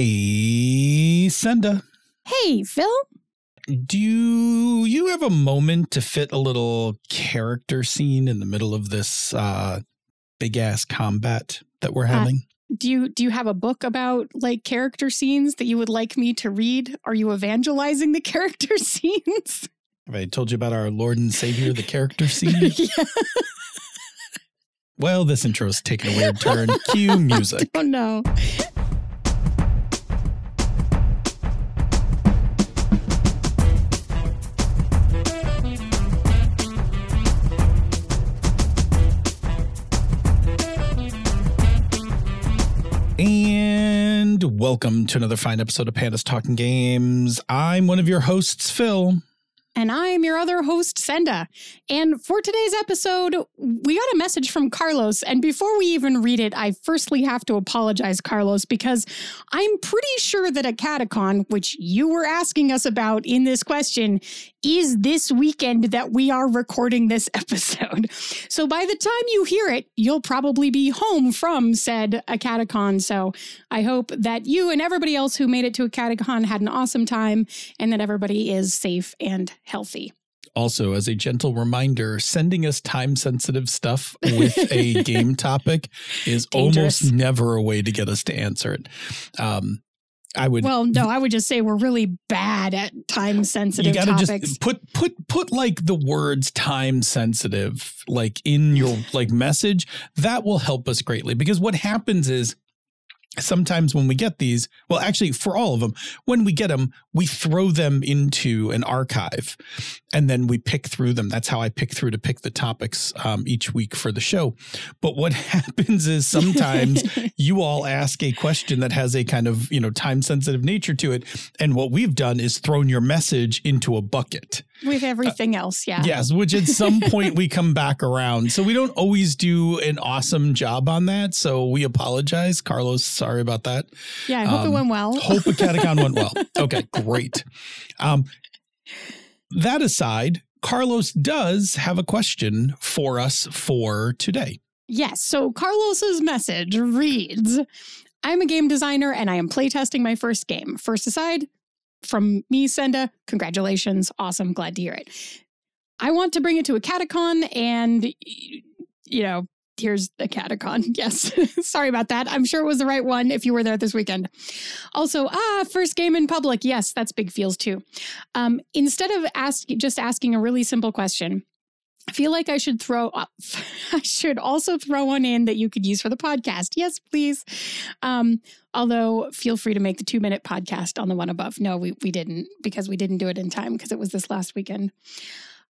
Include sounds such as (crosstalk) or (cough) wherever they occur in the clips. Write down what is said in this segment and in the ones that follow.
Hey, Senda. Hey, Phil. Do you have a moment to fit a little character scene in the middle of this uh, big ass combat that we're having? Uh, do you do you have a book about like character scenes that you would like me to read? Are you evangelizing the (laughs) character scenes? Have I told you about our Lord and Savior, the character (laughs) scene? yeah. Well, this intro's taking a weird turn. (laughs) Cue music. Oh no. Welcome to another fine episode of Pandas Talking Games. I'm one of your hosts, Phil. And I'm your other host, Senda. And for today's episode, we got a message from Carlos. And before we even read it, I firstly have to apologize, Carlos, because I'm pretty sure that Acadecon, which you were asking us about in this question, is this weekend that we are recording this episode. (laughs) So by the time you hear it, you'll probably be home from said Acadecon. So I hope that you and everybody else who made it to Acadecon had an awesome time and that everybody is safe and healthy. Also, as a gentle reminder, sending us time sensitive stuff with a (laughs) game topic is Dangerous. almost never a way to get us to answer it. Um, I would Well, no, I would just say we're really bad at time sensitive topics. You got to just put put put like the words time sensitive like in your like message. That will help us greatly because what happens is sometimes when we get these, well, actually, for all of them, when we get them, we throw them into an archive and then we pick through them. That's how I pick through to pick the topics um, each week for the show. But what (laughs) happens is sometimes (laughs) you all ask a question that has a kind of, you know, time sensitive nature to it. And what we've done is thrown your message into a bucket with everything uh, else. Yeah. Yes, which at some point we come back around. So we don't always do an awesome job on that. So we apologize, Carlos. Sorry about that. Yeah, I hope um, it went well. hope the Acadecon went well. (laughs) Okay, great. Um, that aside, Carlos does have a question for us for today. Yes. So Carlos's message reads I'm a game designer and I am playtesting my first game. First aside, from me, Senda, congratulations. Awesome. Glad to hear it. I want to bring it to Acadecon and, you know, here's Acadecon. (laughs) Yes. (laughs) Sorry about that. I'm sure it was the right one if you were there this weekend. Also, ah, first game in public. Yes, that's big feels too. Um, instead of ask, just asking a really simple question, I feel like I should throw up. (laughs) I should also throw one in that you could use for the podcast. Yes, please. Um, although feel free to make the two minute podcast on the one above. No, we, we didn't because we didn't do it in time because it was this last weekend.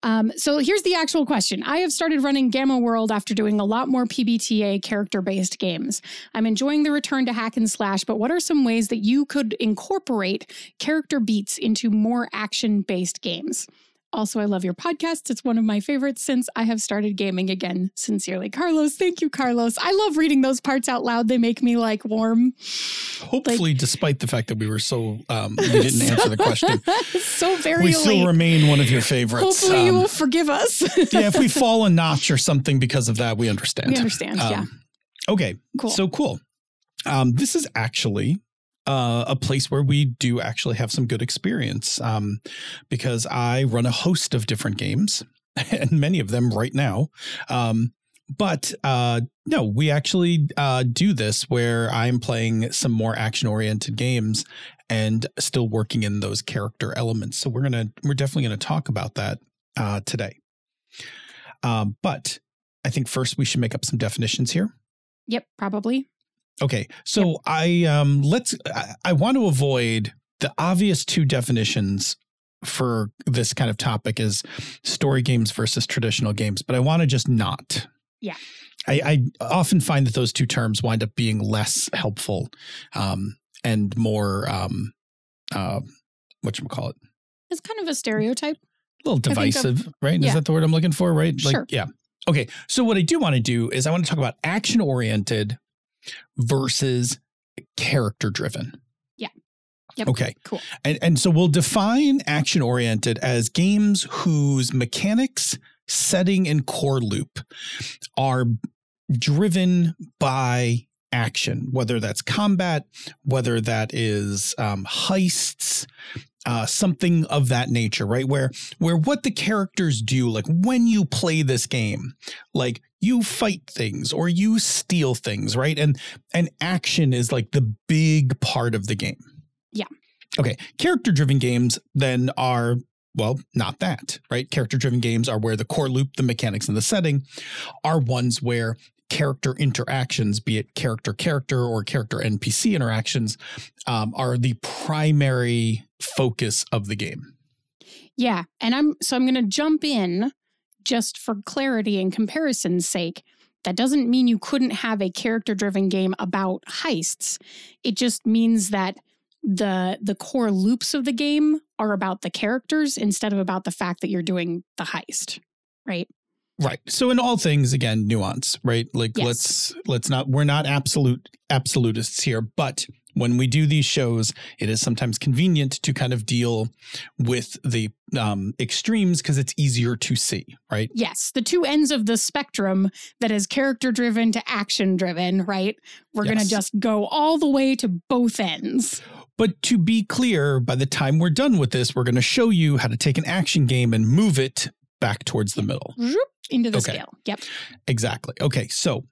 Um, so here's the actual question. I have started running Gamma World after doing a lot more PBTA character based games. I'm enjoying the return to hack and slash, but what are some ways that you could incorporate character beats into more action based games? Also, I love your podcast. It's one of my favorites since I have started gaming again. Sincerely, Carlos. Thank you, Carlos. I love reading those parts out loud. They make me like warm. Hopefully, like, despite the fact that we were so um, we didn't (laughs) so, answer the question, (laughs) so very we elite. still remain one of your favorites. Hopefully, um, you will forgive us. (laughs) yeah, if we fall a notch or something because of that, we understand. We understand. Um, yeah. Okay. Cool. So cool. Um, this is actually uh, a place where we do actually have some good experience um, because I run a host of different games (laughs) and many of them right now. Um, but uh, no, we actually uh, do this where I'm playing some more action oriented games and still working in those character elements. So we're gonna we're definitely gonna talk about that uh, today. Um, but I think first we should make up some definitions here. Yep, probably. Okay, so yep. I um let's I, I want to avoid the obvious two definitions for this kind of topic is story games versus traditional games, but I want to just not. Yeah. I, I, often find that those two terms wind up being less helpful um, and more um, uh, what you call it. It's kind of a stereotype. A little divisive, of, right? Yeah. Is that the word I'm looking for? Right? Like, sure. Yeah. Okay. So what I do want to do is I want to talk about action oriented versus character driven. Yeah. Yep. Okay. Cool. And and so we'll define action oriented as games whose mechanics, setting, and core loop are driven by action, whether that's combat, whether that is um, heists, uh, something of that nature, right? Where where what the characters do, like when you play this game, like you fight things or you steal things, right? And and action is like the big part of the game. Yeah. Okay. Character driven games then are well, not that, right? Character driven games are where the core loop, the mechanics, and the setting are ones where character interactions, be it character character or character NPC interactions, um, are the primary focus of the game. Yeah. And I'm so I'm going to jump in just for clarity and comparison's sake. That doesn't mean you couldn't have a character driven game about heists. It just means that the the core loops of the game are about the characters instead of about the fact that you're doing the heist, right? Right. So in all things, again, nuance, right? Like Yes. let's let's not we're not absolute absolutists here, but when we do these shows, it is sometimes convenient to kind of deal with the um, extremes because it's easier to see, right? Yes, the two ends of the spectrum that is character driven to action driven, right? We're going to just go all the way to both ends. But to be clear, by the time we're done with this, we're going to show you how to take an action game and move it back towards the middle. Into the Okay. scale. Yep. Exactly. Okay. So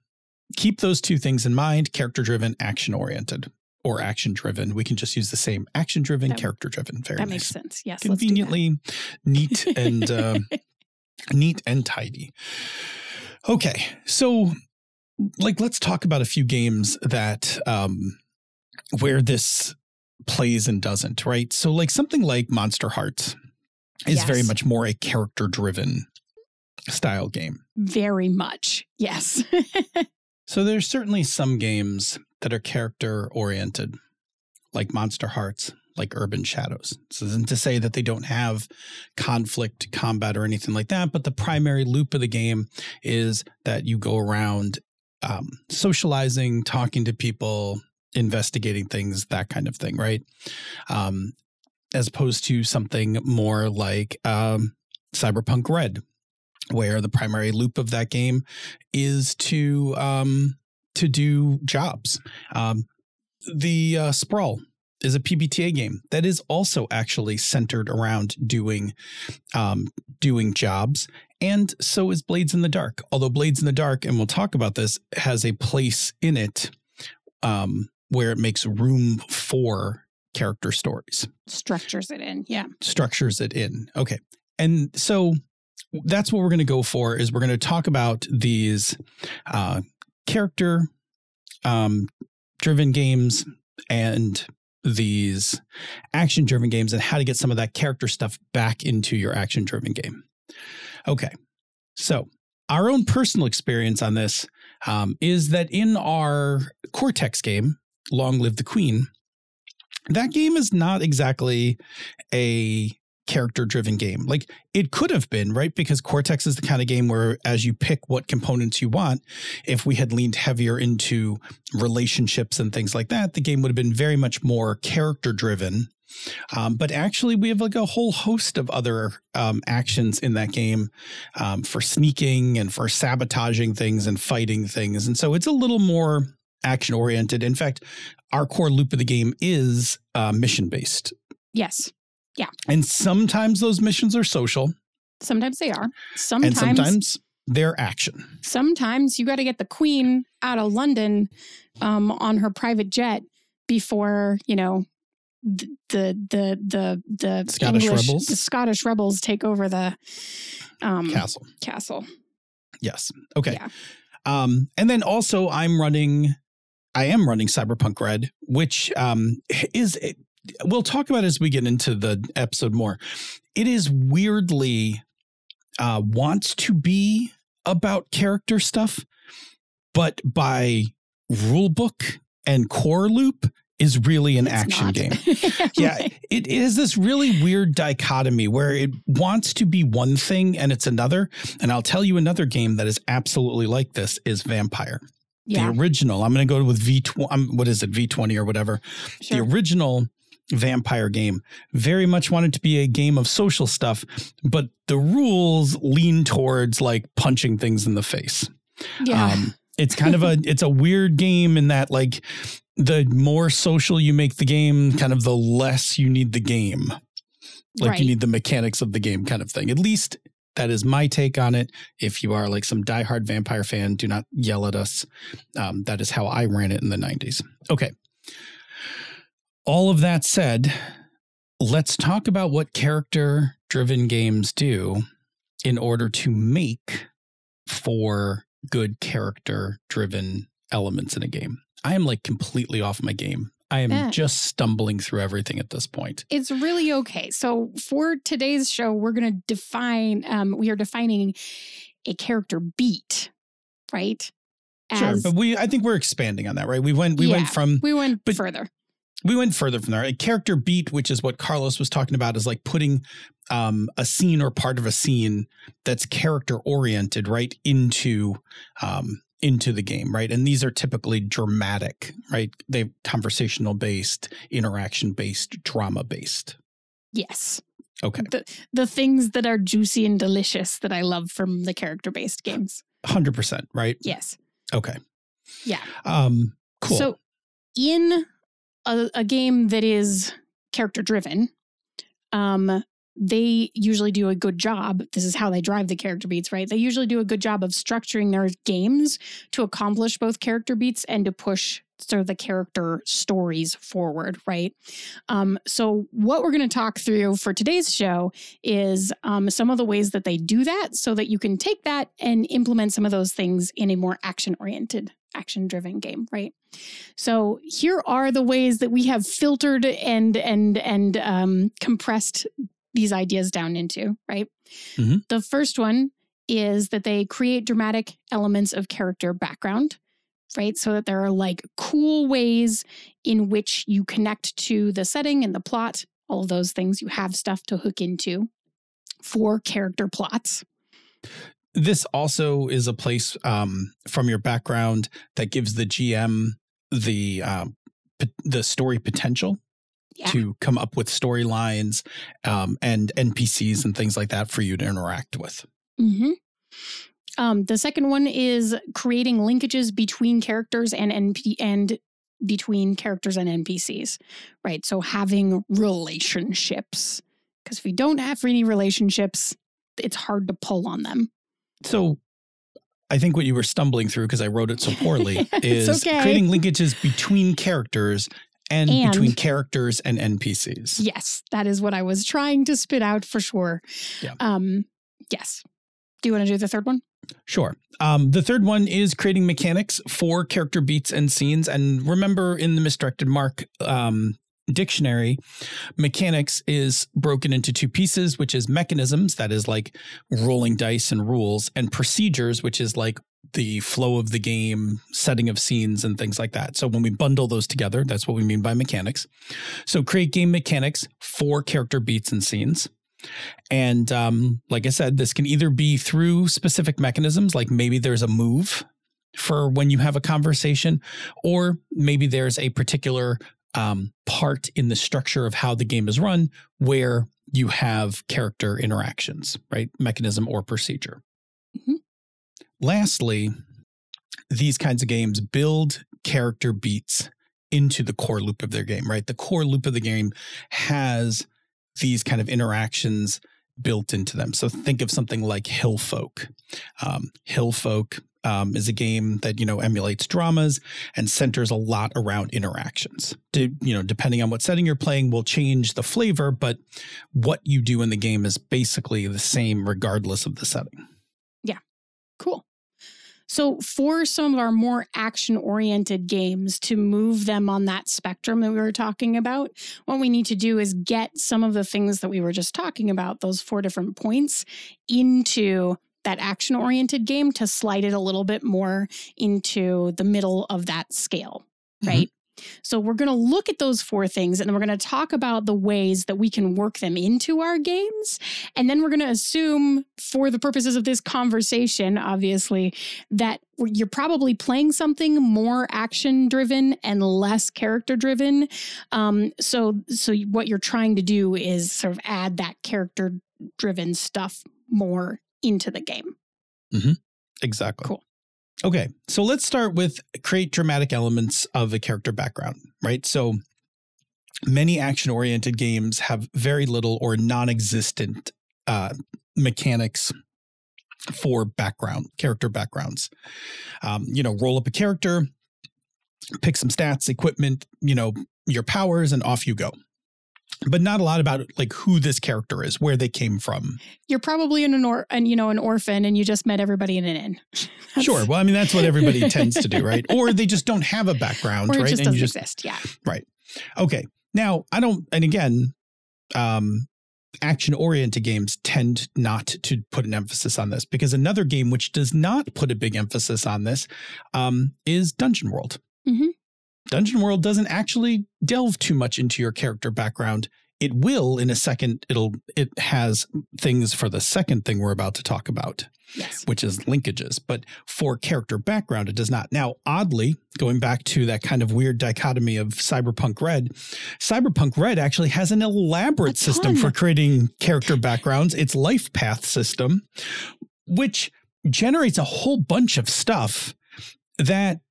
keep those two things in mind character driven, action oriented, or action driven. We can just use the same action driven, character driven. Very that nice. makes sense. Yes. let's do that. Conveniently neat and uh, (laughs) neat and tidy. Okay. So like let's talk about a few games that um where this plays and doesn't, right? So like something like Monsterhearts is very much more a character driven style game. Very much. Yes. (laughs) So there's certainly some games that are character oriented, like Monsterhearts, like Urban Shadows. This isn't to say that they don't have conflict, combat, or anything like that, but the primary loop of the game is that you go around um, socializing, talking to people, investigating things, that kind of thing, right? Um, as opposed to something more like um, Cyberpunk Red, where the primary loop of that game is to um, to do jobs. Um, the uh, Sprawl is a PBTA game that is also actually centered around doing um, doing jobs, and so is Blades in the Dark. Although Blades in the Dark, and we'll talk about this, has a place in it um, where it makes room for character stories Structures it in. Yeah. structures it in. Okay. And so that's what we're going to go for is we're going to talk about these uh, character um, driven games and these action driven games and how to get some of that character stuff back into your action driven game. Okay. So our own personal experience on this um, is that in our Cortex game, Long Live the Queen, that game is not exactly a character driven game. Like it could have been, right? Because Cortex is the kind of game where as you pick what components you want, if we had leaned heavier into relationships and things like that, the game would have been very much more character driven. Um, but actually, we have like a whole host of other um, actions in that game um, for sneaking and for sabotaging things and fighting things. And so it's a little more action oriented. In fact, our core loop of the game is uh, mission based. Yes. And sometimes those missions are social, Sometimes they are. and Sometimes sometimes they're action. sometimes you got to get the queen out of London um, on her private jet before you know th- the the the the Scottish English, rebels? the Scottish rebels take over the um, Castle. castle. Yes. Okay. Yeah. Um, and then also I'm running, I am running Cyberpunk Red, which um, is, we'll talk about as we get into the episode more. It is weirdly uh, wants to be about character stuff, but by rule book and core loop is really an It's action not. game. (laughs) Yeah, it is this really weird dichotomy where it wants to be one thing and it's another. And I'll tell you another game that is absolutely like this is Vampire. yeah. The original. I'm going to go with V20. Um, what is it? V20 or whatever. Sure. The original Vampire game very much wanted to be a game of social stuff, but the rules lean towards like punching things in the face. yeah. Um, It's kind of a (laughs) it's a weird game in that like the more social you make the game, kind of the less you need the game. Like Right. you need the mechanics of the game kind of thing. At least that is my take on it. If you are like some diehard vampire fan, do not yell at us. Um, that is how I ran it in the 90s. Okay. All of that said, let's talk about what character driven games do in order to make for good character driven elements in a game. I am like completely off my game. I am Yeah. just stumbling through everything at this point. It's really okay. So for today's show, we're going to define. Um, we are defining a character beat, right? sure, but we I think we're expanding on that, right? We went we Yeah. went from we went but- further. We went further from there. A character beat, which is what Carlos was talking about, is like putting um, a scene or part of a scene that's character oriented right into um, into the game, right? And these are typically dramatic, right? They conversational based, interaction based, drama based. Yes, Okay, the the things that are juicy and delicious that I love from the character based games. hundred percent, right? Yes. Okay, Yeah. um, cool. So in a, a game that is character driven, um, they usually do a good job. This is how they drive the character beats, right? They usually do a good job of structuring their games to accomplish both character beats and to push sort of the character stories forward, right? Um, so, what we're going to talk through for today's show is um, some of the ways that they do that so that you can take that and implement some of those things in a more action oriented, action driven game, right? So here are the ways that we have filtered and and and um, compressed these ideas down into, right? Mhm. The first one is that they create dramatic elements of character background, right? So that there are like cool ways in which you connect to the setting and the plot, all those things. You have stuff to hook into for character plots. this also is a place um, from your background that gives the GM the um, p- the story potential Yeah. to come up with storylines um, and NPCs and things like that for you to interact with. hmm Um, the second one is creating linkages between characters and NP and between characters and NPCs, right? So having relationships, because if you don't have any relationships, it's hard to pull on them. So I think what you were stumbling through because I wrote it so poorly (laughs) is okay. creating linkages between characters and, And- between characters and NPCs. Yes, that is what I was trying to spit out for sure. Yeah. Um, yes. Do you want to do the third one? Sure. Um, the third one is creating mechanics for character beats and scenes. And remember, in the misdirected mark um, dictionary, mechanics is broken into two pieces, which is mechanisms, that is like rolling dice and rules, and procedures, which is like the flow of the game, setting of scenes, and things like that. So when we bundle those together, that's what we mean by mechanics. So create game mechanics for character beats and scenes. And um, like I said, this can either be through specific mechanisms, like maybe there's a move for when you have a conversation, or maybe there's a particular um, part in the structure of how the game is run where you have character interactions, right? Mechanism or procedure. Mhm. Lastly, these kinds of games build character beats into the core loop of their game, right? The core loop of the game has these kind of interactions built into them. So think of something like Hillfolk. Um, Hillfolk um, is a game that you know emulates dramas and centers a lot around interactions. You know, depending on what setting you're playing, will change the flavor, but what you do in the game is basically the same regardless of the setting. Yeah, cool. So, for some of our more action oriented games to move them on that spectrum that we were talking about, what we need to do is get some of the things that we were just talking about, those four different points, into that action oriented game to slide it a little bit more into the middle of that scale, Mhm. right? So, we're going to look at those four things and then we're going to talk about the ways that we can work them into our games. And then we're going to assume, for the purposes of this conversation, obviously, that you're probably playing something more action driven and less character driven. Um, so, so what you're trying to do is sort of add that character driven stuff more into the game. Mm-hmm. Exactly. Cool. Okay, so let's start with create dramatic elements of a character background, right? So many action oriented games have very little or non existent uh, mechanics for background, character backgrounds. Um, you know, roll up a character, pick some stats, equipment, you know, your powers, and off you go but not a lot about like who this character is, where they came from. You're probably in an or and you know an orphan, and you just met everybody in an inn. (laughs) sure. Well, I mean that's what everybody (laughs) tends to do, right? Or they just don't have a background, or right? Just and doesn't just, exist. Yeah. Right. Okay. Now I don't. And again, um, action oriented games tend not to put an emphasis on this because another game which does not put a big emphasis on this um, is Dungeon World. Mm-hmm. Dungeon World doesn't actually delve too much into your character background. It will in a second. It'll it has things for the second thing we're about to talk about, yes. which is linkages. But for character background, it does not. Now, oddly, going back to that kind of weird dichotomy of Cyberpunk Red, Cyberpunk Red actually has an elaborate system for creating character backgrounds. Its life path system, which generates a whole bunch of stuff that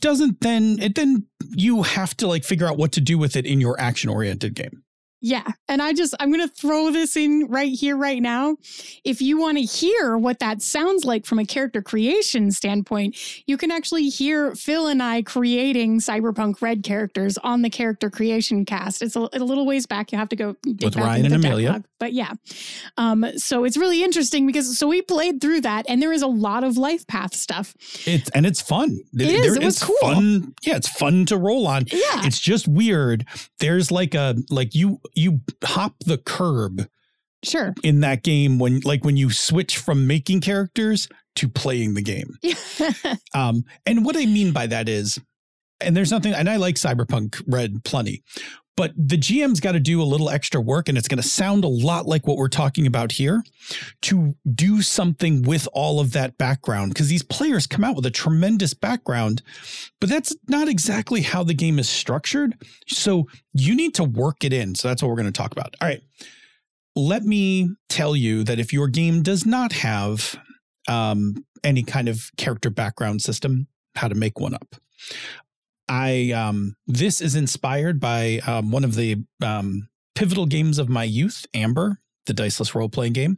doesn't then it then you have to like figure out what to do with it in your action oriented game. Yeah. And I just, I'm going to throw this in right here, right now. If you want to hear what that sounds like from a character creation standpoint, you can actually hear Phil and I creating Cyberpunk Red characters on the character creation cast. It's a, a little ways back. You have to go with Ryan and Amelia. Dialogue. But yeah. Um, so it's really interesting because so we played through that and there is a lot of life path stuff. It's and it's fun. It there, is. It was cool. fun. Yeah, it's fun to roll on. Yeah. It's just weird. There's like a like you you hop the curb sure. in that game when like when you switch from making characters to playing the game. (laughs) Um and what i mean by that is and there's nothing and i like cyberpunk red plenty but the GM's got to do a little extra work, and it's going to sound a lot like what we're talking about here to do something with all of that background. Because these players come out with a tremendous background, but that's not exactly how the game is structured. So you need to work it in. So that's what we're going to talk about. All right. Let me tell you that if your game does not have um, any kind of character background system, how to make one up. I um, this is inspired by um, one of the um, pivotal games of my youth, Amber, the diceless role playing game.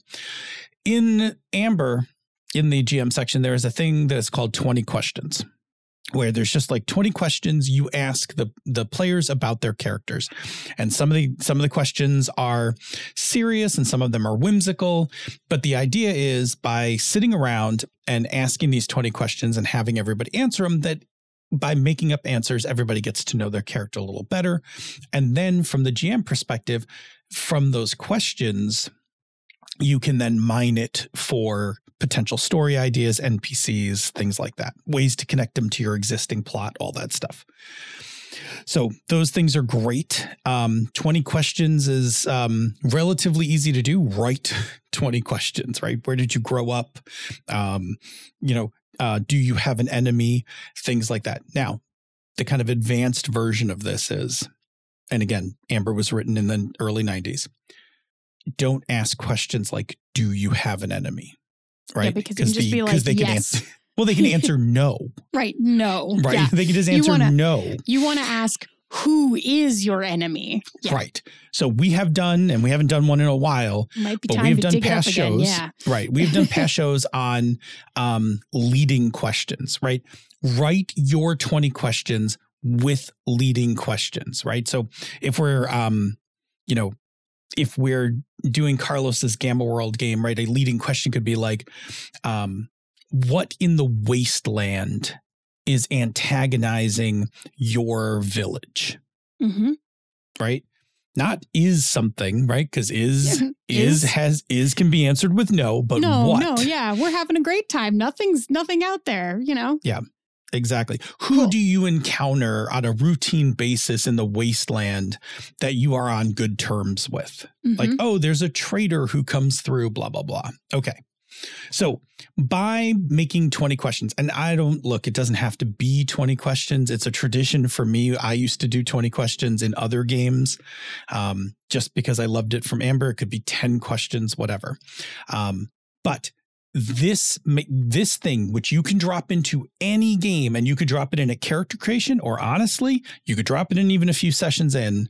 In Amber, in the GM section, there is a thing that is called 20 questions where there's just like 20 questions you ask the the players about their characters and some of the some of the questions are serious and some of them are whimsical but the idea is by sitting around and asking these 20 questions and having everybody answer them that by making up answers, everybody gets to know their character a little better. And then from the GM perspective, from those questions, you can then mine it for potential story ideas, NPCs, things like that, ways to connect them to your existing plot, all that stuff. So those things are great. Um, 20 questions is um, relatively easy to do. Write (laughs) 20 questions, right? Where did you grow up? Um, you know, uh, do you have an enemy? Things like that. Now, the kind of advanced version of this is, and again, Amber was written in the early 90s. Don't ask questions like, do you have an enemy? Right? Yeah, because you can just the, be like, they yes. can answer. (laughs) Well, they can answer no. (laughs) right. No. Right. Yeah. They can just answer wanna, no. You want to ask, who is your enemy? Yeah. Right. So we have done, and we haven't done one in a while, Might be but we've done past shows. Yeah. Right. We've done past (laughs) shows on um, leading questions, right? Write your 20 questions with leading questions, right? So if we're, um, you know, if we're doing Carlos's Gamma World game, right, a leading question could be like, um, what in the wasteland is antagonizing your village. Mm-hmm. Right? Not is something, right? Because is, yeah. is is has is can be answered with no, but no, what? no, yeah, we're having a great time. Nothing's nothing out there, you know. Yeah, exactly. Who cool. do you encounter on a routine basis in the wasteland that you are on good terms with? Mm-hmm. Like, oh, there's a trader who comes through, blah blah blah. Okay, so by making 20 questions, and I don't look, it doesn't have to be 20 questions. It's a tradition for me. I used to do 20 questions in other games um, just because I loved it from Amber. It could be 10 questions, whatever. Um, but this this thing which you can drop into any game and you could drop it in a character creation or honestly you could drop it in even a few sessions in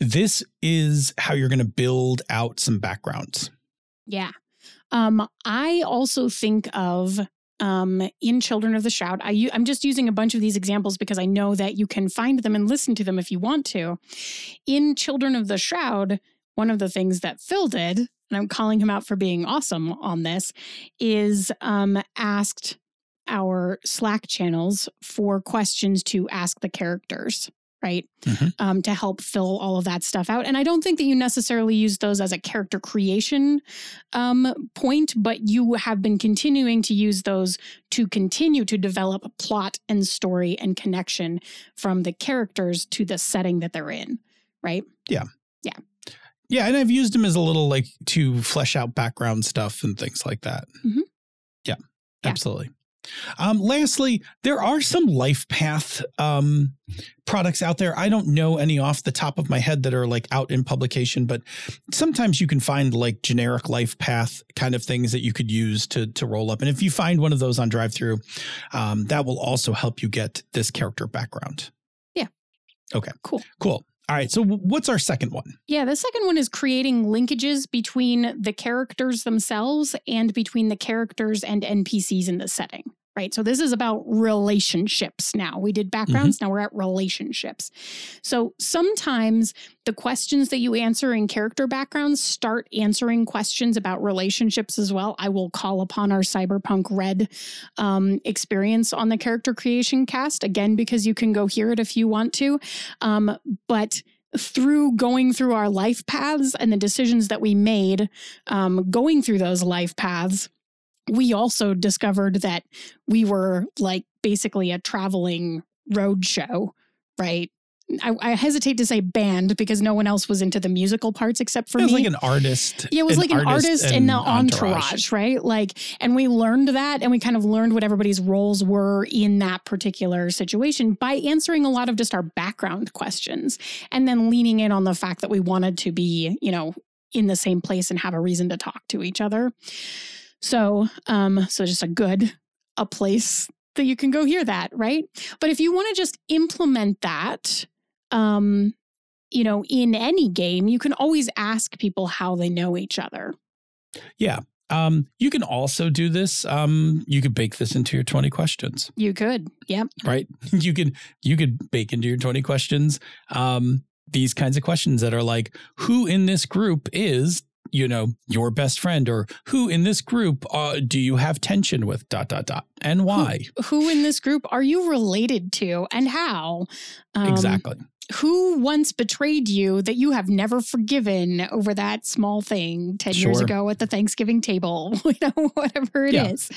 this is how you're going to build out some backgrounds yeah um i also think of um, in Children of the Shroud. I, I'm just using a bunch of these examples because I know that you can find them and listen to them if you want to. In Children of the Shroud, one of the things that Phil did, and I'm calling him out for being awesome on this, is um, asked our Slack channels for questions to ask the characters right? Mm-hmm. Um, to help fill all of that stuff out. And I don't think that you necessarily use those as a character creation um, point, but you have been continuing to use those to continue to develop plot and story and connection from the characters to the setting that they're in, right? Yeah. Yeah. Yeah. And I've used them as a little like to flesh out background stuff and things like that. Mm-hmm. Yeah, yeah. Absolutely. Um, lastly, there are some life path um, products out there. I don't know any off the top of my head that are like out in publication, but sometimes you can find like generic life path kind of things that you could use to to roll up. And if you find one of those on drive-through, um, that will also help you get this character background. Yeah. Okay. Cool. Cool. All right. So, what's our second one? Yeah, the second one is creating linkages between the characters themselves and between the characters and NPCs in the setting right? So this is about relationships now. We did backgrounds, mm-hmm. now we're at relationships. So sometimes the questions that you answer in character backgrounds start answering questions about relationships as well. I will call upon our Cyberpunk Red um, experience on the character creation cast again because you can go hear it if you want to. Um, but through going through our life paths and the decisions that we made, um, going through those life paths, we also discovered that we were like basically a traveling road show, right? I, I, hesitate to say band because no one else was into the musical parts except for me. it was me. like an artist. Yeah, it was like an artist, in the entourage, entourage, right? Like, and we learned that, and we kind of learned what everybody's roles were in that particular situation by answering a lot of just our background questions, and then leaning in on the fact that we wanted to be, you know, in the same place and have a reason to talk to each other. So, um, so just a good, a place that you can go hear that, right? But if you want to just implement that, um, you know, in any game, you can always ask people how they know each other. Yeah. Um, you can also do this. Um, you could bake this into your 20 questions. You could. Yep. Right. (laughs) You could, you could bake into your 20 questions. Um, these kinds of questions that are like, who in this group is you know, your best friend or who in this group uh, do you have tension with dot dot dot and why? Who, who in this group are you related to and how? Um, exactly. Who once betrayed you that you have never forgiven over that small thing 10 sure. years ago at the Thanksgiving table, (laughs) you know, whatever it yeah. is.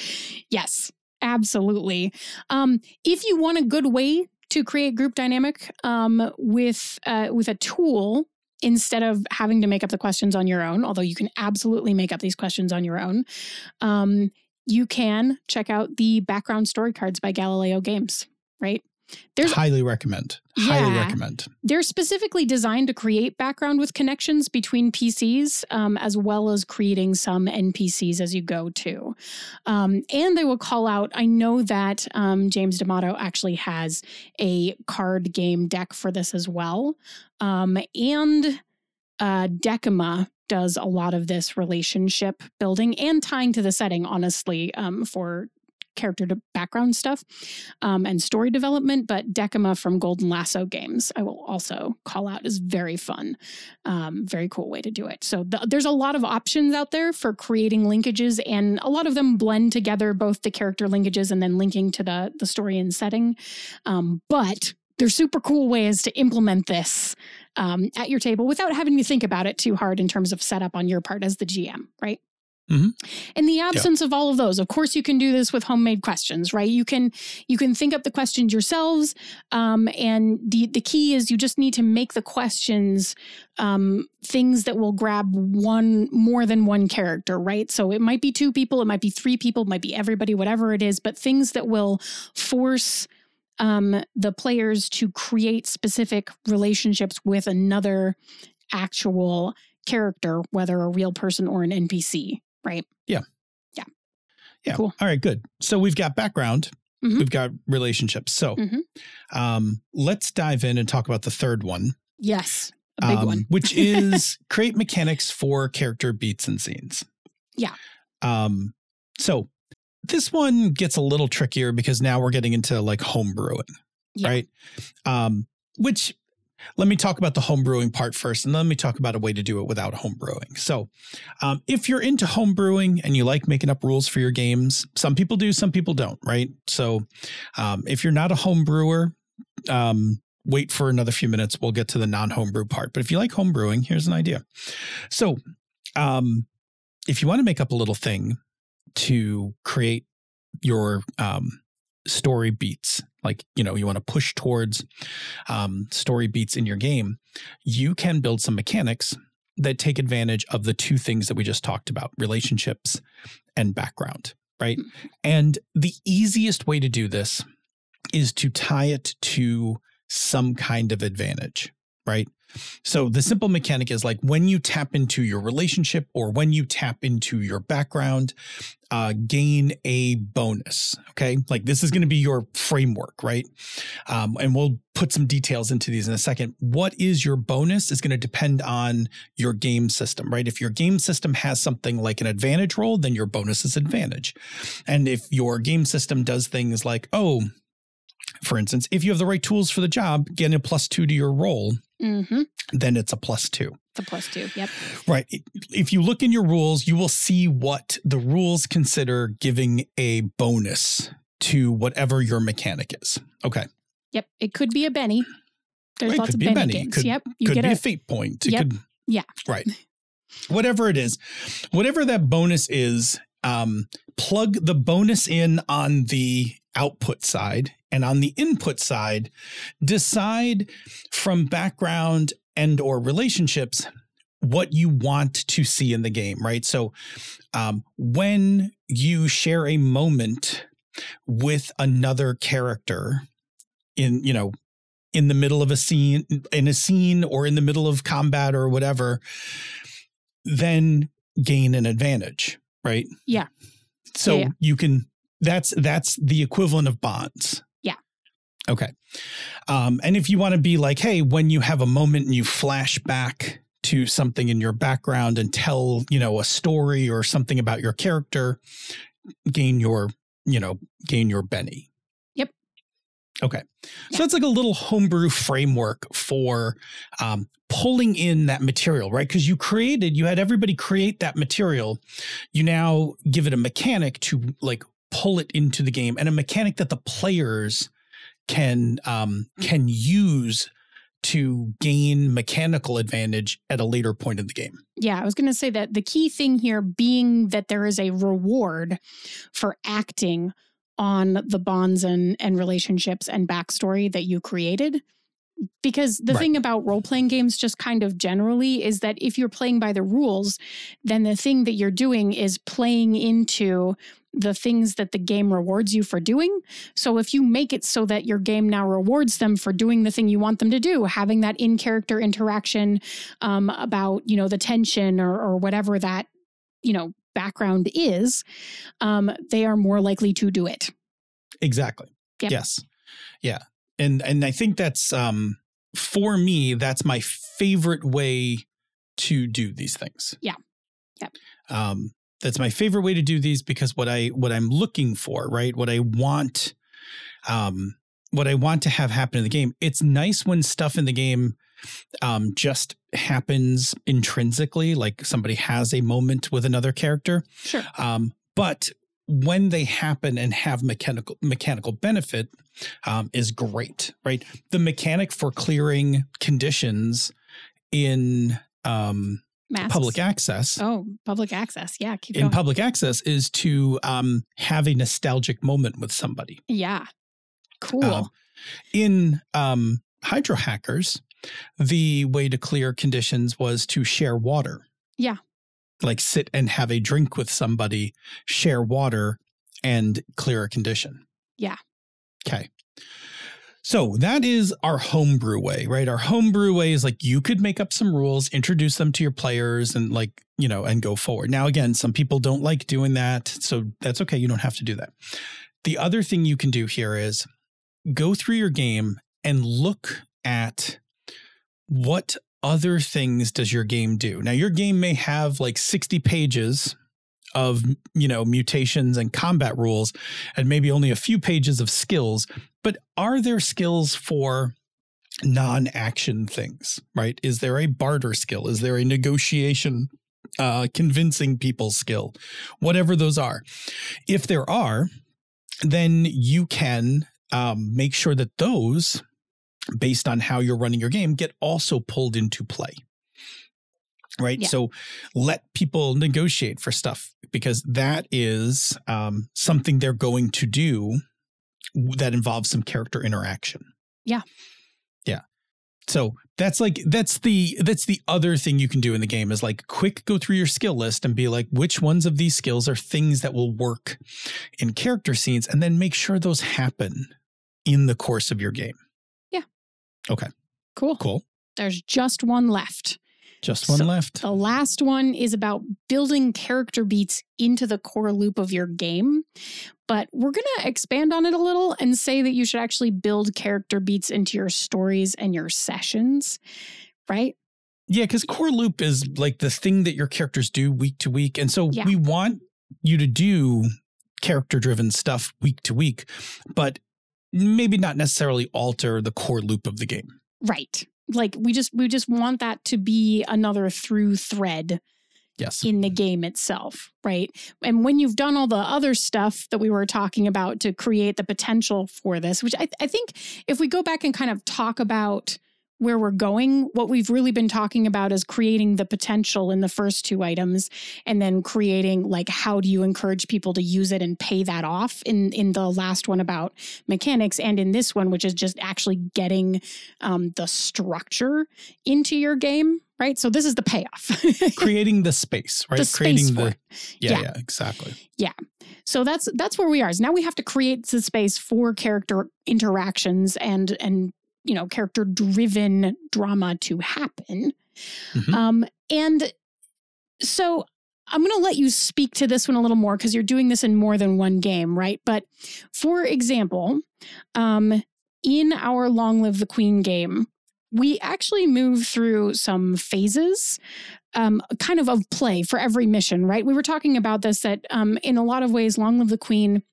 Yes, absolutely. Um, if you want a good way to create group dynamic um, with uh, with a tool instead of having to make up the questions on your own, although you can absolutely make up these questions on your own, um, you can check out the background story cards by Galileo Games, right? There's highly recommend. Yeah, highly recommend. They're specifically designed to create background with connections between PCs, um, as well as creating some NPCs as you go too. Um, and they will call out. I know that um, James D'Amato actually has a card game deck for this as well, um, and uh, Decima does a lot of this relationship building and tying to the setting, honestly, um, for character to background stuff um, and story development. But Decima from Golden Lasso games, I will also call out, is very fun. Um, very cool way to do it. So the, there's a lot of options out there for creating linkages, and a lot of them blend together both the character linkages and then linking to the the story and setting. Um, but they're super cool ways to implement this um, at your table without having to think about it too hard in terms of setup on your part as the GM, right? Mm-hmm. In the absence yeah. of all of those, of course, you can do this with homemade questions, right? You can you can think up the questions yourselves, um, and the the key is you just need to make the questions um, things that will grab one more than one character, right? So it might be two people, it might be three people, it might be everybody, whatever it is, but things that will force um, the players to create specific relationships with another actual character, whether a real person or an NPC, right? Yeah. Yeah. Yeah. Cool. All right, good. So we've got background, Mhm. we've got relationships. So Mhm. um, let's dive in and talk about the third one, Yes. A big um, one. which is (laughs) create mechanics for character beats and scenes. Yeah. Um, so this one gets a little trickier because now we're getting into like homebrewing, Yeah. right? Um, which let me talk about the homebrewing part first, and then let me talk about a way to do it without homebrewing. So, um, if you're into homebrewing and you like making up rules for your games, some people do, some people don't, right? So, um, if you're not a homebrewer, um, wait for another few minutes. We'll get to the non homebrew part. But if you like homebrewing, here's an idea. So, um, if you want to make up a little thing to create your um, story beats, like you know, you want to push towards um, story beats in your game, you can build some mechanics that take advantage of the two things that we just talked about: relationships and background. Right, and the easiest way to do this is to tie it to some kind of advantage, right? So the simple mechanic is like when you tap into your relationship or when you tap into your background, uh, gain a bonus. Okay. Like this is going to be your framework, right? Um, and we'll put some details into these in a second. What is your bonus is going to depend on your game system, right? If your game system has something like an advantage roll, then your bonus is advantage. And if your game system does things like, oh, for instance, if you have the right tools for the job, get a plus two to your roll, Mm-hmm. then it's a plus two. It's a plus two. Yep. Right. If you look in your rules, you will see what the rules consider giving a bonus to whatever your mechanic is. Okay. Yep. It could be a Benny. There's It lots could of be Benny, Benny. games. Could- yep. You could get be a, a, fate point. It Yep. could Yeah. Right. Whatever it is, whatever that bonus is, um, plug the bonus in on the output side and on the input side, decide from background and or relationships what you want to see in the game, right? So um, when you share a moment with another character in, you know, in the middle of a scene, in a scene or in the middle of combat or whatever, then gain an advantage, right? Yeah. So Yeah, yeah. you can that's that's the equivalent of bonds. Yeah. Okay. Um, and if you want to be like, hey, when you have a moment and you flash back to something in your background and tell, you know, a story or something about your character, gain your, you know, gain your Benny. Yep. Okay. Yeah. So it's like a little homebrew framework for um, pulling in that material, right? Because you created, you had everybody create that material. You now give it a mechanic to like pull it into the game and a mechanic that the players can um, can use to gain mechanical advantage at a later point in the game. Yeah, I was going to say that the key thing here being that there is a reward for acting on the bonds and, and relationships and backstory that you created. Because the Right. thing about role playing games, just kind of generally, is that if you're playing by the rules, then the thing that you're doing is playing into the things that the game rewards you for doing. So if you make it so that your game now rewards them for doing the thing you want them to do, having that in character interaction um, about you know the tension or, or whatever that you know background is, um, they are more likely to do it. Exactly. Yep. Yes. Yeah. And and I think that's um for me that's my favorite way to do these things. Yeah. Yep. Um that's my favorite way to do these because what I what I'm looking for, right? What I want um what I want to have happen in the game. It's nice when stuff in the game um just happens intrinsically like somebody has a moment with another character Sure. um, but when they happen and have mechanical mechanical benefit um, is great, right? The mechanic for clearing conditions in um, Masks. public access Oh, public access. Yeah. Keep in going. public access is to um, have a nostalgic moment with somebody. yeah. Cool. Um, in um, Hydro Hackers, the way to clear conditions was to share water. Yeah. Like sit and have a drink with somebody, share water, and clear a condition. Yeah. Okay. So that is our homebrew way, right? Our homebrew way is like you could make up some rules, introduce them to your players, and like, you know, and go forward. Now, again, some people don't like doing that. So that's okay. You don't have to do that. The other thing you can do here is go through your game and look at what other things does your game do. Now, your game may have like 60 pages of you know mutations and combat rules and maybe only a few pages of skills but are there skills for non-action things right? Is there a barter skill? Is there a negotiation uh convincing people skill? Whatever those are. If there are then you can um, make sure that those based on how you're running your game get also pulled into play. Right? Yeah. so let people negotiate for stuff because that is um, something they're going to do that involves some character interaction. Yeah. yeah. So that's like that's the that's the other thing you can do in the game is like quick go through your skill list and be like which ones of these skills are things that will work in character scenes and then make sure those happen in the course of your game Cool. cool There's just one left. just one So- left The last one is about building character beats into the core loop of your game. But we're going to expand on it a little and say that you should actually build character beats into your stories and your sessions, right? Yeah, because core loop is like the thing that your characters do week to week. And so Yeah. we want you to do character driven stuff week to week, but maybe not necessarily alter the core loop of the game. Right. Like we just we just want that to be another through thread Yes. in the game itself, right? And when you've done all the other stuff that we were talking about to create the potential for this, which I, I think if we go back and kind of talk about where we're going, what we've really been talking about is creating the potential in the first two items and then creating like how do you encourage people to use it and pay that off in in the last one about mechanics and in this one which is just actually getting um, the structure into your game right so this is the payoff (laughs) Creating the space, right? the space Creating for the yeah, yeah. yeah, exactly. So that's that's where we are. Is now we have to create the space for character interactions and and you know character driven drama to happen. Mhm. Um, and so I'm going to let you speak to this one a little more because you're doing this in more than one game, right? But for example, um, in our Long Live the Queen game, we actually move through some phases um, kind of of play for every mission, right? We were talking about this that um, in a lot of ways, Long Live the Queen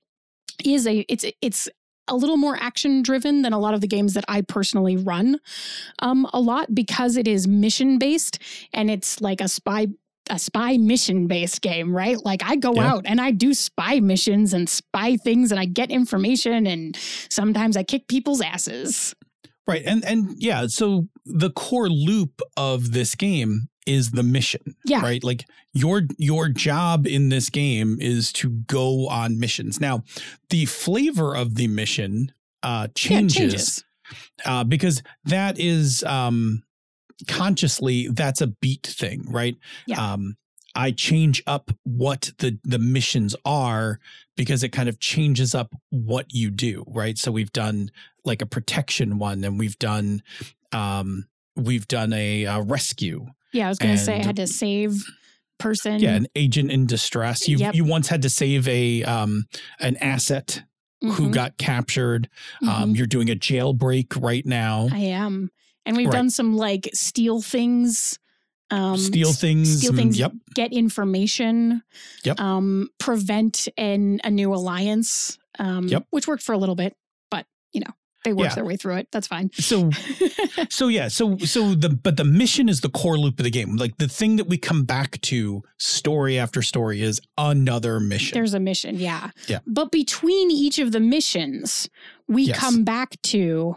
is a it's it's a little more action driven than a lot of the games that I personally run. Um, a lot because it is mission based and it's like a spy a spy mission based game, right? Like I go Yeah. out and I do spy missions and spy things and I get information and sometimes I kick people's asses. Right. And and yeah, so the core loop of this game is the mission. Yeah. Right. Like your your job in this game is to go on missions. Now, the flavor of the mission uh Yeah, changes, uh because that is um consciously that's a beat thing, right? Yeah. Um I change up what the the missions are because it kind of changes up what you do, right? So we've done like a protection one and we've done um we've done a, uh rescue Yeah, I was going to say I had to save person. yeah an agent in distress you Yep. you once had to save a um an asset who Mhm, got captured um mhm. you're doing a jailbreak right now I am. And we've Right. done some like steal things. Um, steal things steal things, yep get information, Yep. um, prevent an, a new alliance, um, Yep. which worked for a little bit, but you know, they work Yeah. their way through it. That's fine. so (laughs) so yeah so so the but the mission is the core loop of the game like the thing that we come back to story after story is another mission There's a mission, yeah. Yeah. But between each of the missions, we Yes. come back to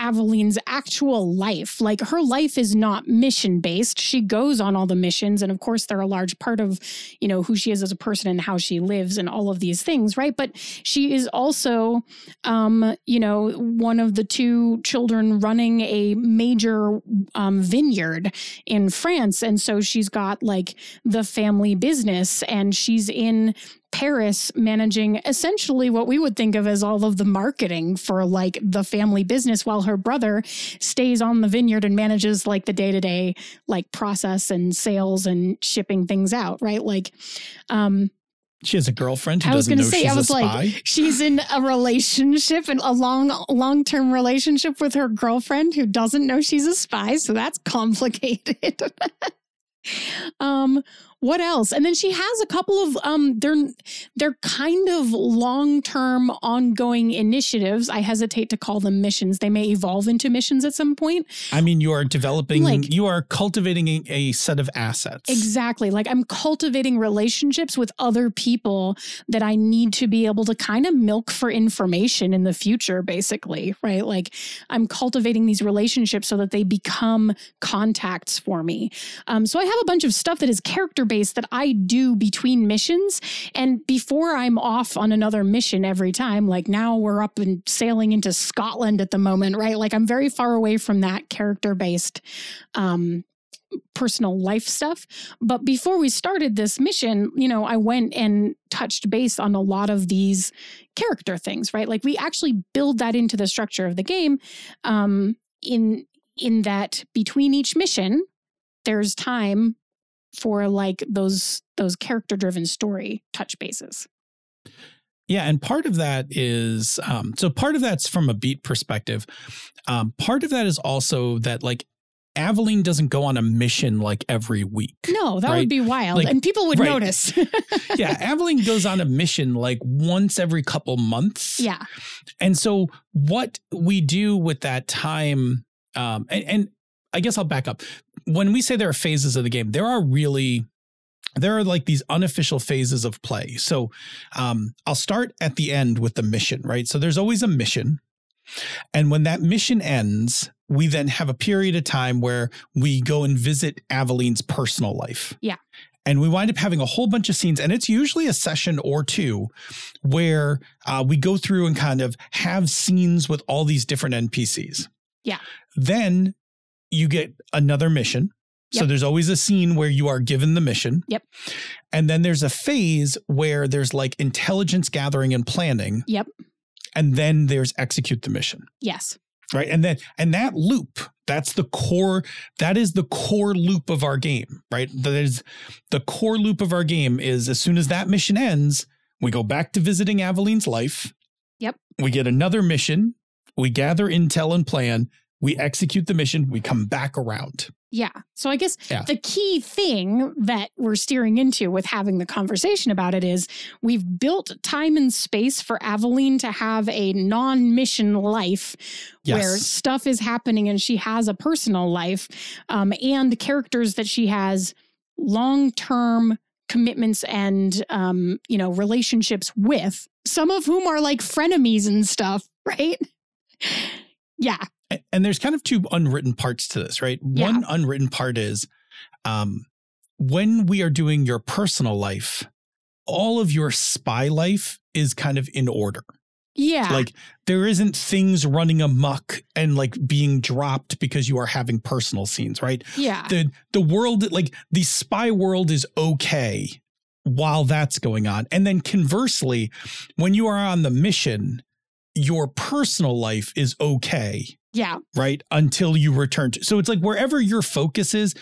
Aveline's actual life. Like her life is not mission based. She goes on all the missions. And of course, they're a large part of, you know, who she is as a person and how she lives and all of these things, right? But she is also, um, you know, one of the two children running a major um, vineyard in France. And so she's got like the family business and she's in Paris managing essentially what we would think of as all of the marketing for like the family business while her brother stays on the vineyard and manages like the day-to-day like process and sales and shipping things out, right? Like um She has a girlfriend who I was doesn't gonna know say, she's I a was spy. like, she's in a relationship and a long, long term relationship with her girlfriend who doesn't know she's a spy. So that's complicated. (laughs) um, what else? And then she has a couple of um, they're they're kind of long term, ongoing initiatives. I hesitate to call them missions. They may evolve into missions at some point. I mean, you are developing, Like- you are cultivating a, a set of assets. Exactly. Like I'm cultivating relationships with other people that I need to be able to kind of milk for information in the future, basically, right? Like I'm cultivating these relationships so that they become contacts for me. Um, so I have a bunch of stuff that is character based that I do between missions. And before I'm off on another mission every time, like now we're up and sailing into Scotland at the moment, right? Like I'm very far away from that character based um, personal life stuff. But before we started this mission, you know, I went and touched base on a lot of these character things, right? Like we actually build that into the structure of the game um, in in that between each mission, there's time for like those those character driven story touch bases. Yeah, and part of that is um, so part of that's from a beat perspective. Um, part of that is also that like Aveline doesn't go on a mission like every week. No, that Right. would be wild, Like- and people would right. notice. (laughs) yeah, Aveline goes on a mission like once every couple months. yeah, And so what we do with that time, um, and, and I guess I'll back up. When we say there are phases of the game, there are really there are like these unofficial phases of play. So um, I'll start at the end with the mission, right? So there's always a mission. And when that mission ends, we then have a period of time where we go and visit Aveline's personal life. Yeah. And we wind up having a whole bunch of scenes, and it's usually a session or two where uh, we go through and kind of have scenes with all these different NPCs. Yeah. Then you get another mission. So there's always a scene where you are given the mission. Yep. And then there's a phase where there's like intelligence gathering and planning. Yep. And then there's execute the mission. yes, Right. And then and that loop, that's the core, that is the core loop of our game, right? That is the core loop of our game is as soon as that mission ends, we go back to visiting Aveline's life. Yep. We get another mission, we gather intel and plan, we execute the mission, we come back around. Yeah. So I guess Yeah. the key thing that we're steering into with having the conversation about it is we've built time and space for Aveline to have a non mission life where stuff is happening and she has a personal life um, and characters that she has long term commitments and um, you know relationships with some of whom are like frenemies and stuff (laughs) right yeah And there's kind of two unwritten parts to this, right? Yeah. One unwritten part is um, when we are doing your personal life, all of your spy life is kind of in order. yeah Like there isn't things running amok and like being dropped because you are having personal scenes, right? yeah The the world like the spy world is okay while that's going on. And then conversely, when you are on the mission, your personal life is okay yeah right until you return to so it's like wherever your focus is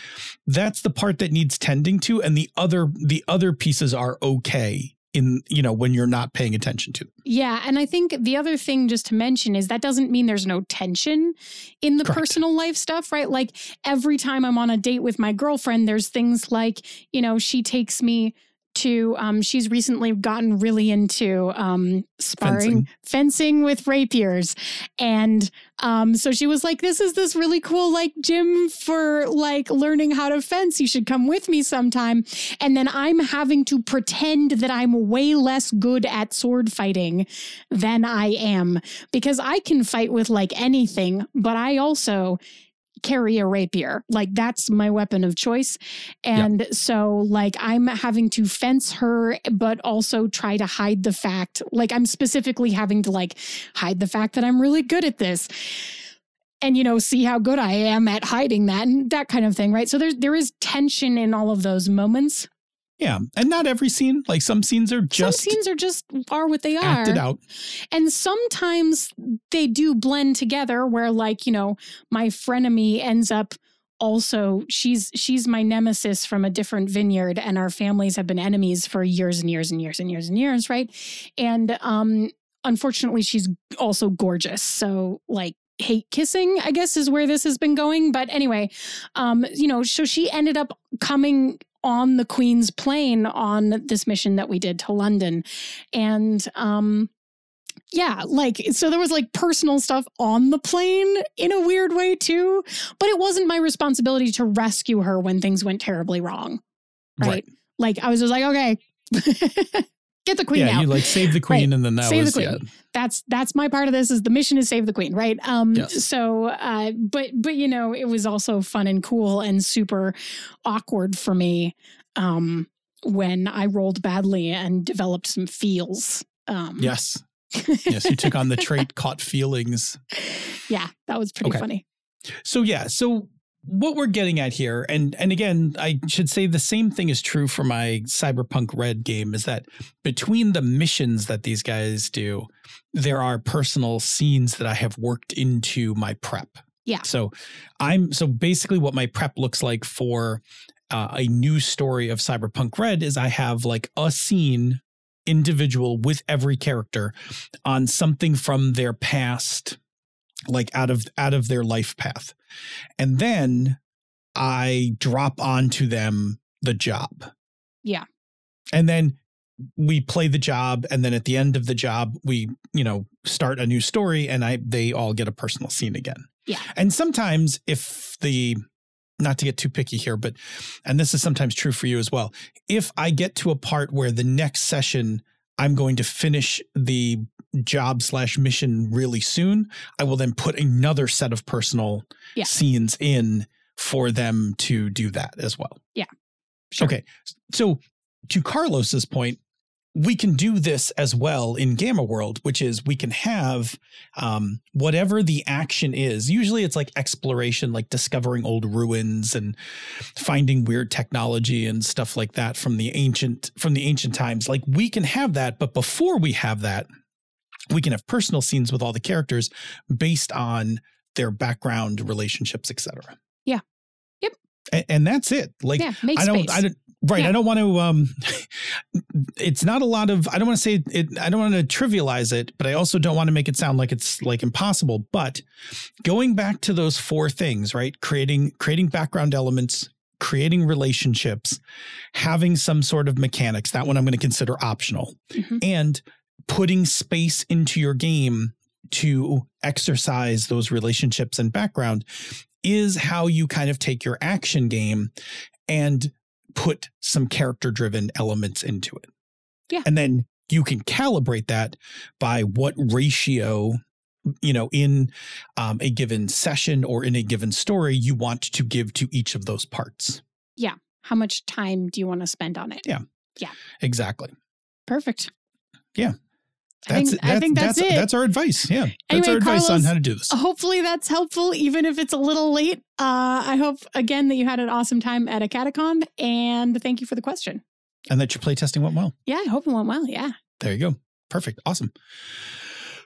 that's the part that needs tending to and the other the other pieces are okay in you know when you're not paying attention to them. Yeah, and I think the other thing just to mention is that doesn't mean there's no tension in the Correct. personal life stuff, right? Like every time I'm on a date with my girlfriend, there's things like, you know, she takes me to um she's recently gotten really into um sparring Fencing. fencing with rapiers. And um so she was like this is this really cool like gym for like learning how to fence. You should come with me sometime. And then I'm having to pretend that I'm way less good at sword fighting than I am because I can fight with like anything, but I also carry a rapier. Like that's my weapon of choice. And so like I'm having to fence her but also try to hide the fact like I'm specifically having to like hide the fact that I'm really good at this and you know see how good I am at hiding that and that kind of thing, right? So there's there is tension in all of those moments. Yeah, and not every scene. Like some scenes are just Some scenes are just are what they are. acted out. And sometimes they do blend together where like, you know, my frenemy ends up also she's she's my nemesis from a different vineyard and our families have been enemies for years and years and years and years and years, right? And um unfortunately she's also gorgeous. So like hate kissing, I guess is where this has been going, but anyway, um you know, so she ended up coming on the Queen's plane on this mission that we did to London. And um yeah, like so there was like personal stuff on the plane in a weird way too, but it wasn't my responsibility to rescue her when things went terribly wrong. Right? Right. Like I was just like, okay. (laughs) Get the queen yeah, out you like save the queen, and then that Save the queen. yeah. that's that's my part of this is the mission is save the queen right um Yes. so uh but but you know it was also fun and cool and super awkward for me um when i rolled badly and developed some feels um Yes, (laughs) yes, you took on the trait caught feelings. yeah that was pretty Okay. funny So yeah, so what we're getting at here, and and again, I should say the same thing is true for my Cyberpunk Red game, is that between the missions that these guys do, there are personal scenes that I have worked into my prep. Yeah. So I'm so basically what my prep looks like for uh, a new story of Cyberpunk Red is I have like a scene individual with every character on something from their past like out of out of their life path and then i drop onto them the job Yeah. and then we play the job and then at the end of the job we you know start a new story and i they all get a personal scene again Yeah. and sometimes if the not to get too picky here but and this is sometimes true for you as well if i get to a part where the next session i'm going to finish the job slash mission really soon i will then put another set of personal Yeah. scenes in for them to do that as well Sure. Okay. So to Carlos's point, we can do this as well in Gamma World, which is we can have um, whatever the action is. Usually it's like exploration, like discovering old ruins and finding weird technology and stuff like that from the ancient from the ancient times. Like we can have that, but before we have that, we can have personal scenes with all the characters based on their background, relationships, etc. Yeah. Yep. And, and that's it. Like yeah I don't, space I don't, right. Yeah. I don't want to, um, it's not a lot of, I don't want to say it, I don't want to trivialize it, but I also don't want to make it sound like it's like impossible. But going back to those four things, right? Creating, creating background elements, creating relationships, having some sort of mechanics, that one I'm going to consider optional, Mhm. and putting space into your game to exercise those relationships and background is how you kind of take your action game and put some character driven elements into it. Yeah. And then you can calibrate that by what ratio, you know, in um, a given session or in a given story you want to give to each of those parts. Yeah how much time do you want to spend on it yeah Yeah. Exactly. perfect Yeah. I That's think, that's, I think that's, it. That's our advice. Yeah. That's Anyway, our advice on how to do this. hopefully that's helpful even if it's a little late uh i hope again that you had an awesome time at Acadecon and thank you for the question And that your playtesting went well. yeah i hope it went well yeah There you go. Perfect. Awesome.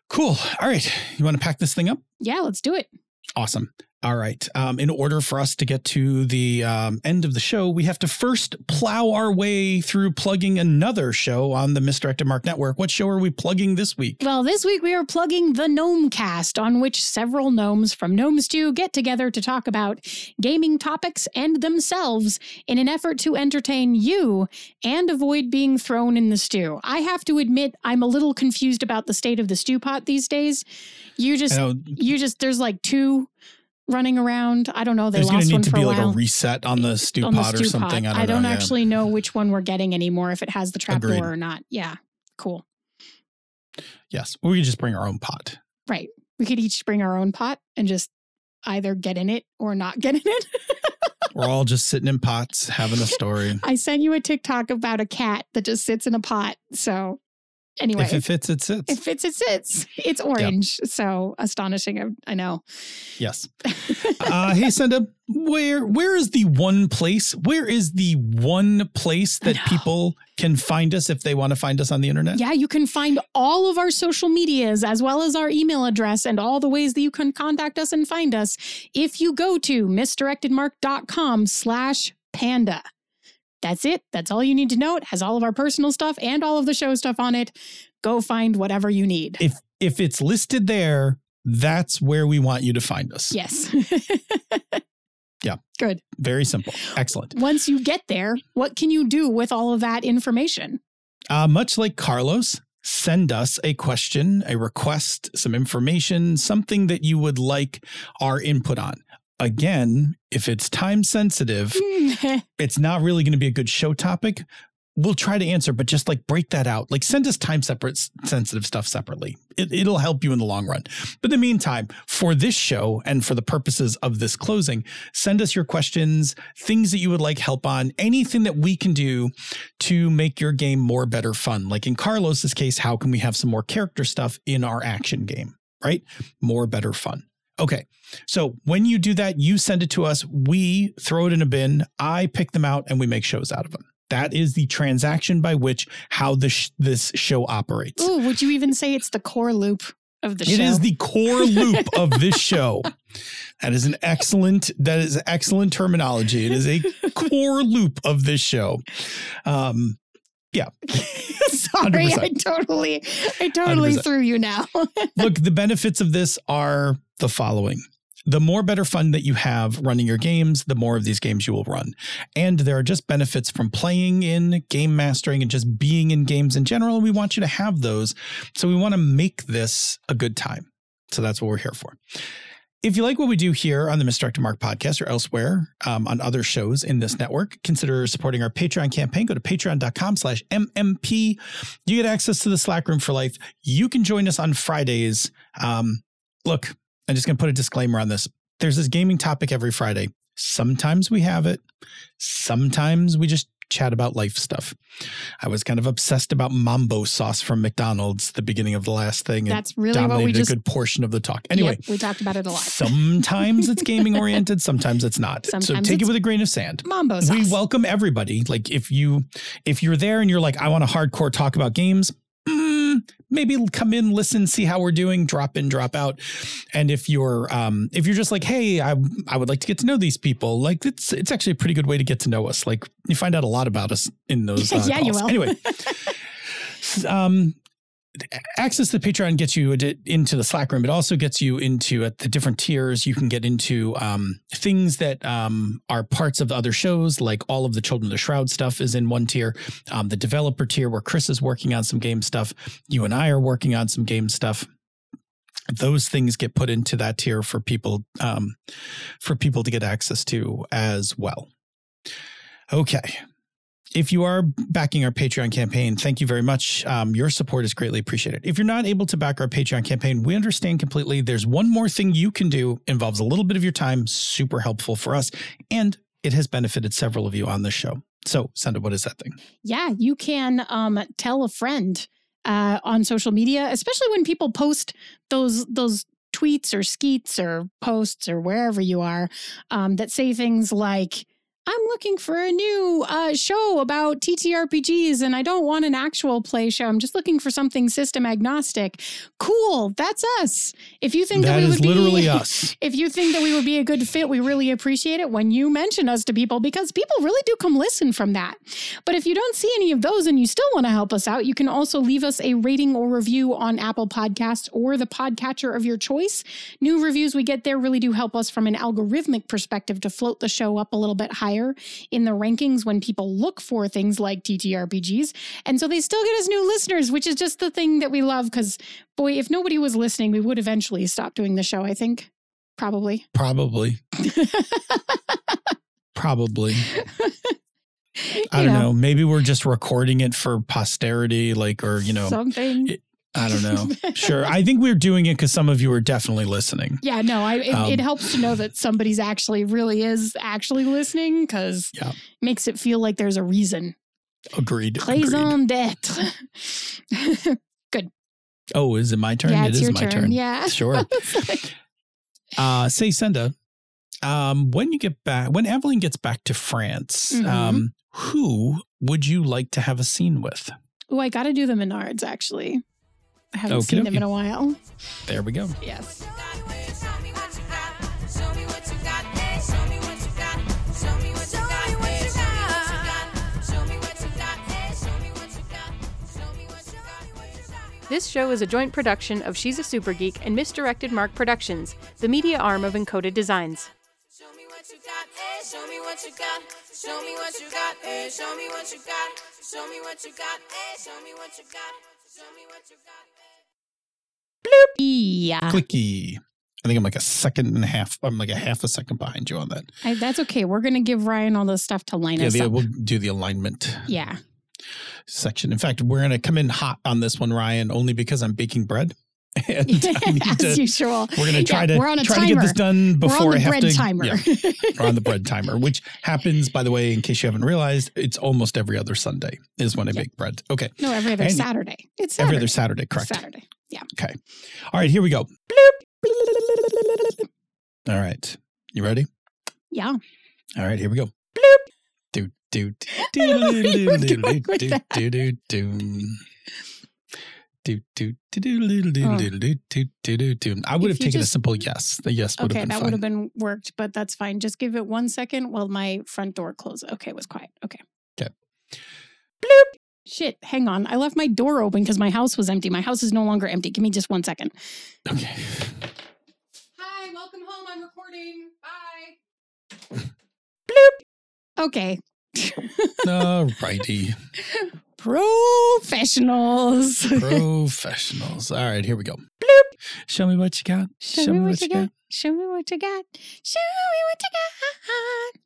Cool. All right. You want to pack this thing up? yeah let's do it Awesome. All right. Um, in order for us to get to the um, end of the show, we have to first plow our way through plugging another show on the Misdirected Mark Network. What show are we plugging this week? well this week we are plugging the Gnomecast on which several gnomes from Gnome Stew get together to talk about gaming topics and themselves in an effort to entertain you and avoid being thrown in the stew i have to admit i'm a little confused about the state of the stew pot these days you just you just there's like two running around. I don't know. They there's going lost to one to for be a like a while. reset on the stew on the pot or something. pot. I don't, know. yeah. actually know which one we're getting anymore. If it has the Agreed. trapdoor or not. Yeah, cool. Yes. We could just bring our own pot. Right. We could each bring our own pot and just either get in it or not get in it. (laughs) We're all just sitting in pots having a story. I sent you a TikTok about a cat that just sits in a pot. So Anyway, If it fits, it sits. it fits, it sits. (laughs) It's orange. So astonishing. I- I know. yes. (laughs) Uh, hey, Senda, where where is the one place? Where is the one place that people can find us if they want to find us on the internet? Yeah, you can find all of our social medias as well as our email address and all the ways that you can contact us and find us if you go to misdirectedmark.com slash panda. That's it. That's all you need to know. It has all of our personal stuff and all of the show stuff on it. Go find whatever you need. If if it's listed there, that's where we want you to find us. yes. (laughs) Yeah. Good. Very simple. Excellent. Once you get there, what can you do with all of that information? Uh, much like Carlos, send us a question, a request, some information, something that you would like our input on. Again, if it's time sensitive, (laughs) it's not really going to be a good show topic. We'll try to answer, but just like break that out. Like send us time separate sensitive stuff separately. It, it'll help you in the long run. But in the meantime, for this show and for the purposes of this closing, send us your questions, things that you would like help on, anything that we can do to make your game more better fun. Like in Carlos's case, how can we have some more character stuff in our action game, right? More better fun. Okay. So when you do that, you send it to us. We throw it in a bin. I pick them out and we make shows out of them. That is the transaction by which how this this show operates. Ooh, would you even say it's the core loop of the It show? It is the core loop of this (laughs) show. That is an excellent that is excellent terminology. It is a core loop of this show. Um (laughs) Sorry, I 100%. totally, I totally 100%. threw you now. (laughs) look, the benefits of this are the following. The more better fun that you have running your games, the more of these games you will run. And there are just benefits from playing in game mastering and just being in games in general. And we want you to have those. So we want to make this a good time. So that's what we're here for. If you like what we do here on the Misdirected Mark podcast or elsewhere um, on other shows in this network, consider supporting our Patreon campaign. Go to patreon.com slash MMP. You get access to the Slack room for life. You can join us on Fridays. Um, look, I'm just going to put a disclaimer on this. There's this gaming topic every Friday. Sometimes we have it. Sometimes we just chat about life stuff. I was kind of obsessed about mambo sauce from McDonald's the beginning of the last thing. and That's really what we just. a good portion of the talk. Anyway, Yep, we talked about it a lot. sometimes it's (laughs) gaming oriented, sometimes it's not. so Sometimes take it with a grain of sand. Mambo sauce. We welcome everybody. Like if you if you're there and you're like, I want a hardcore talk about games, maybe come in, listen, see how we're doing, drop in, drop out. And if you're um if you're just like, hey, I I would like to get to know these people, like it's it's actually a pretty good way to get to know us. Like you find out a lot about us in those. (laughs) Uh, Yeah, you calls. will. Anyway, (laughs) um. Access to the Patreon gets you into the Slack room. It also gets you into at the different tiers. You can get into um, things that um, are parts of the other shows, like all of the Children of the Shroud stuff is in one tier. Um, the developer tier, where Chris is working on some game stuff. You and I are working on some game stuff. Those things get put into that tier for people um, for people to get access to as well. Okay. If you are backing our Patreon campaign, thank you very much. Um, your support is greatly appreciated. If you're not able to back our Patreon campaign, we understand completely. There's one more thing you can do, involves a little bit of your time, super helpful for us, and it has benefited several of you on this show. So, Senda, what is that thing? Yeah, you can um, tell a friend uh, on social media, especially when people post those those tweets or skeets or posts or wherever you are um, that say things like. I'm looking for a new uh, show about TTRPGs and I don't want an actual play show. I'm just looking for something system agnostic. Cool, that's us. If you think that, That we would literally be, (laughs) us. if you think that we would be a good fit, we really appreciate it when you mention us to people because people really do come listen from that. But if you don't see any of those and you still want to help us out, you can also leave us a rating or review on Apple Podcasts or the podcatcher of your choice. New reviews we get there really do help us from an algorithmic perspective to float the show up a little bit higher in the rankings when people look for things like TTRPGs. And so they still get us new listeners, which is just the thing that we love because, boy, if nobody was listening, we would eventually stop doing the show, I think. Probably. (laughs) Probably. Probably. I don't know. Maybe we're just recording it for posterity, like, or, you know, Something. it- I don't know. (laughs) sure. I think we're doing it because some of you are definitely listening. Yeah, no, I, it, Um, it helps to know that somebody's actually really is actually listening because Yeah. makes it feel like there's a reason. Agreed. Raison d'etre. (laughs) Good. Oh, is it my turn? yeah, it your my turn. turn. Yeah. (laughs) Sure. Uh, say, Senda, um, when you get back, when Aveline gets back to France, Mhm. um, who would you like to have a scene with? Oh, I got to do the Menards actually. I haven't Okey seen them dokey. in a while. There we go. Yes. This show is a joint production of She's a Super Geek and Misdirected Mark Productions, the media arm of Encoded Designs. Show me what you got, eh? Show me what you got. Show me what you got, eh? Show me what you got. Show me what you got, eh? Show me what you got. Show me what you got, eh? Yeah. Clicky. I think I'm like a second and a half. I'm like a half a second behind you on that. I, that's okay. We're going to give Ryan all the stuff to line Yeah, us the, up. we'll do the alignment yeah. section. In fact, we're going to come in hot on this one, Ryan, only because I'm baking bread. And (laughs) As to, usual. we're going to try Yeah, to we're on a try to get this timer. done We're on the I bread to. timer. (laughs) Yeah, we're on the bread timer, which happens, by the way, in case you haven't realized, it's almost every other Sunday is when I Yeah. bake bread. Okay. no, every other And- Saturday. It's Saturday. Every other Saturday, correct. Saturday. Yeah. Okay. All right, here we go. Bloop. All right. You ready? Yeah. All right, here we go. Do do (laughs) do I don't know where you were do going with do that. do do do. Do, do, do, do, do, do, Oh. do, do, do, do, do, do. I would have taken a simple yes. The yes would Okay, have been that fine. would have been worked, but that's fine. Just give it one second while my front door closes. Okay, it was quiet. Okay. Okay. Bloop. Shit, hang on. I left my door open because my house was empty. My house is no longer empty. Give me just one second. Okay. Hi, welcome home. I'm recording. Bye. (laughs) Bloop. Okay. All righty. Professionals. (laughs) Professionals. All right, here we go. Bloop. Show me what you got. Show, me what you got. Show me what you got. Show me what you got.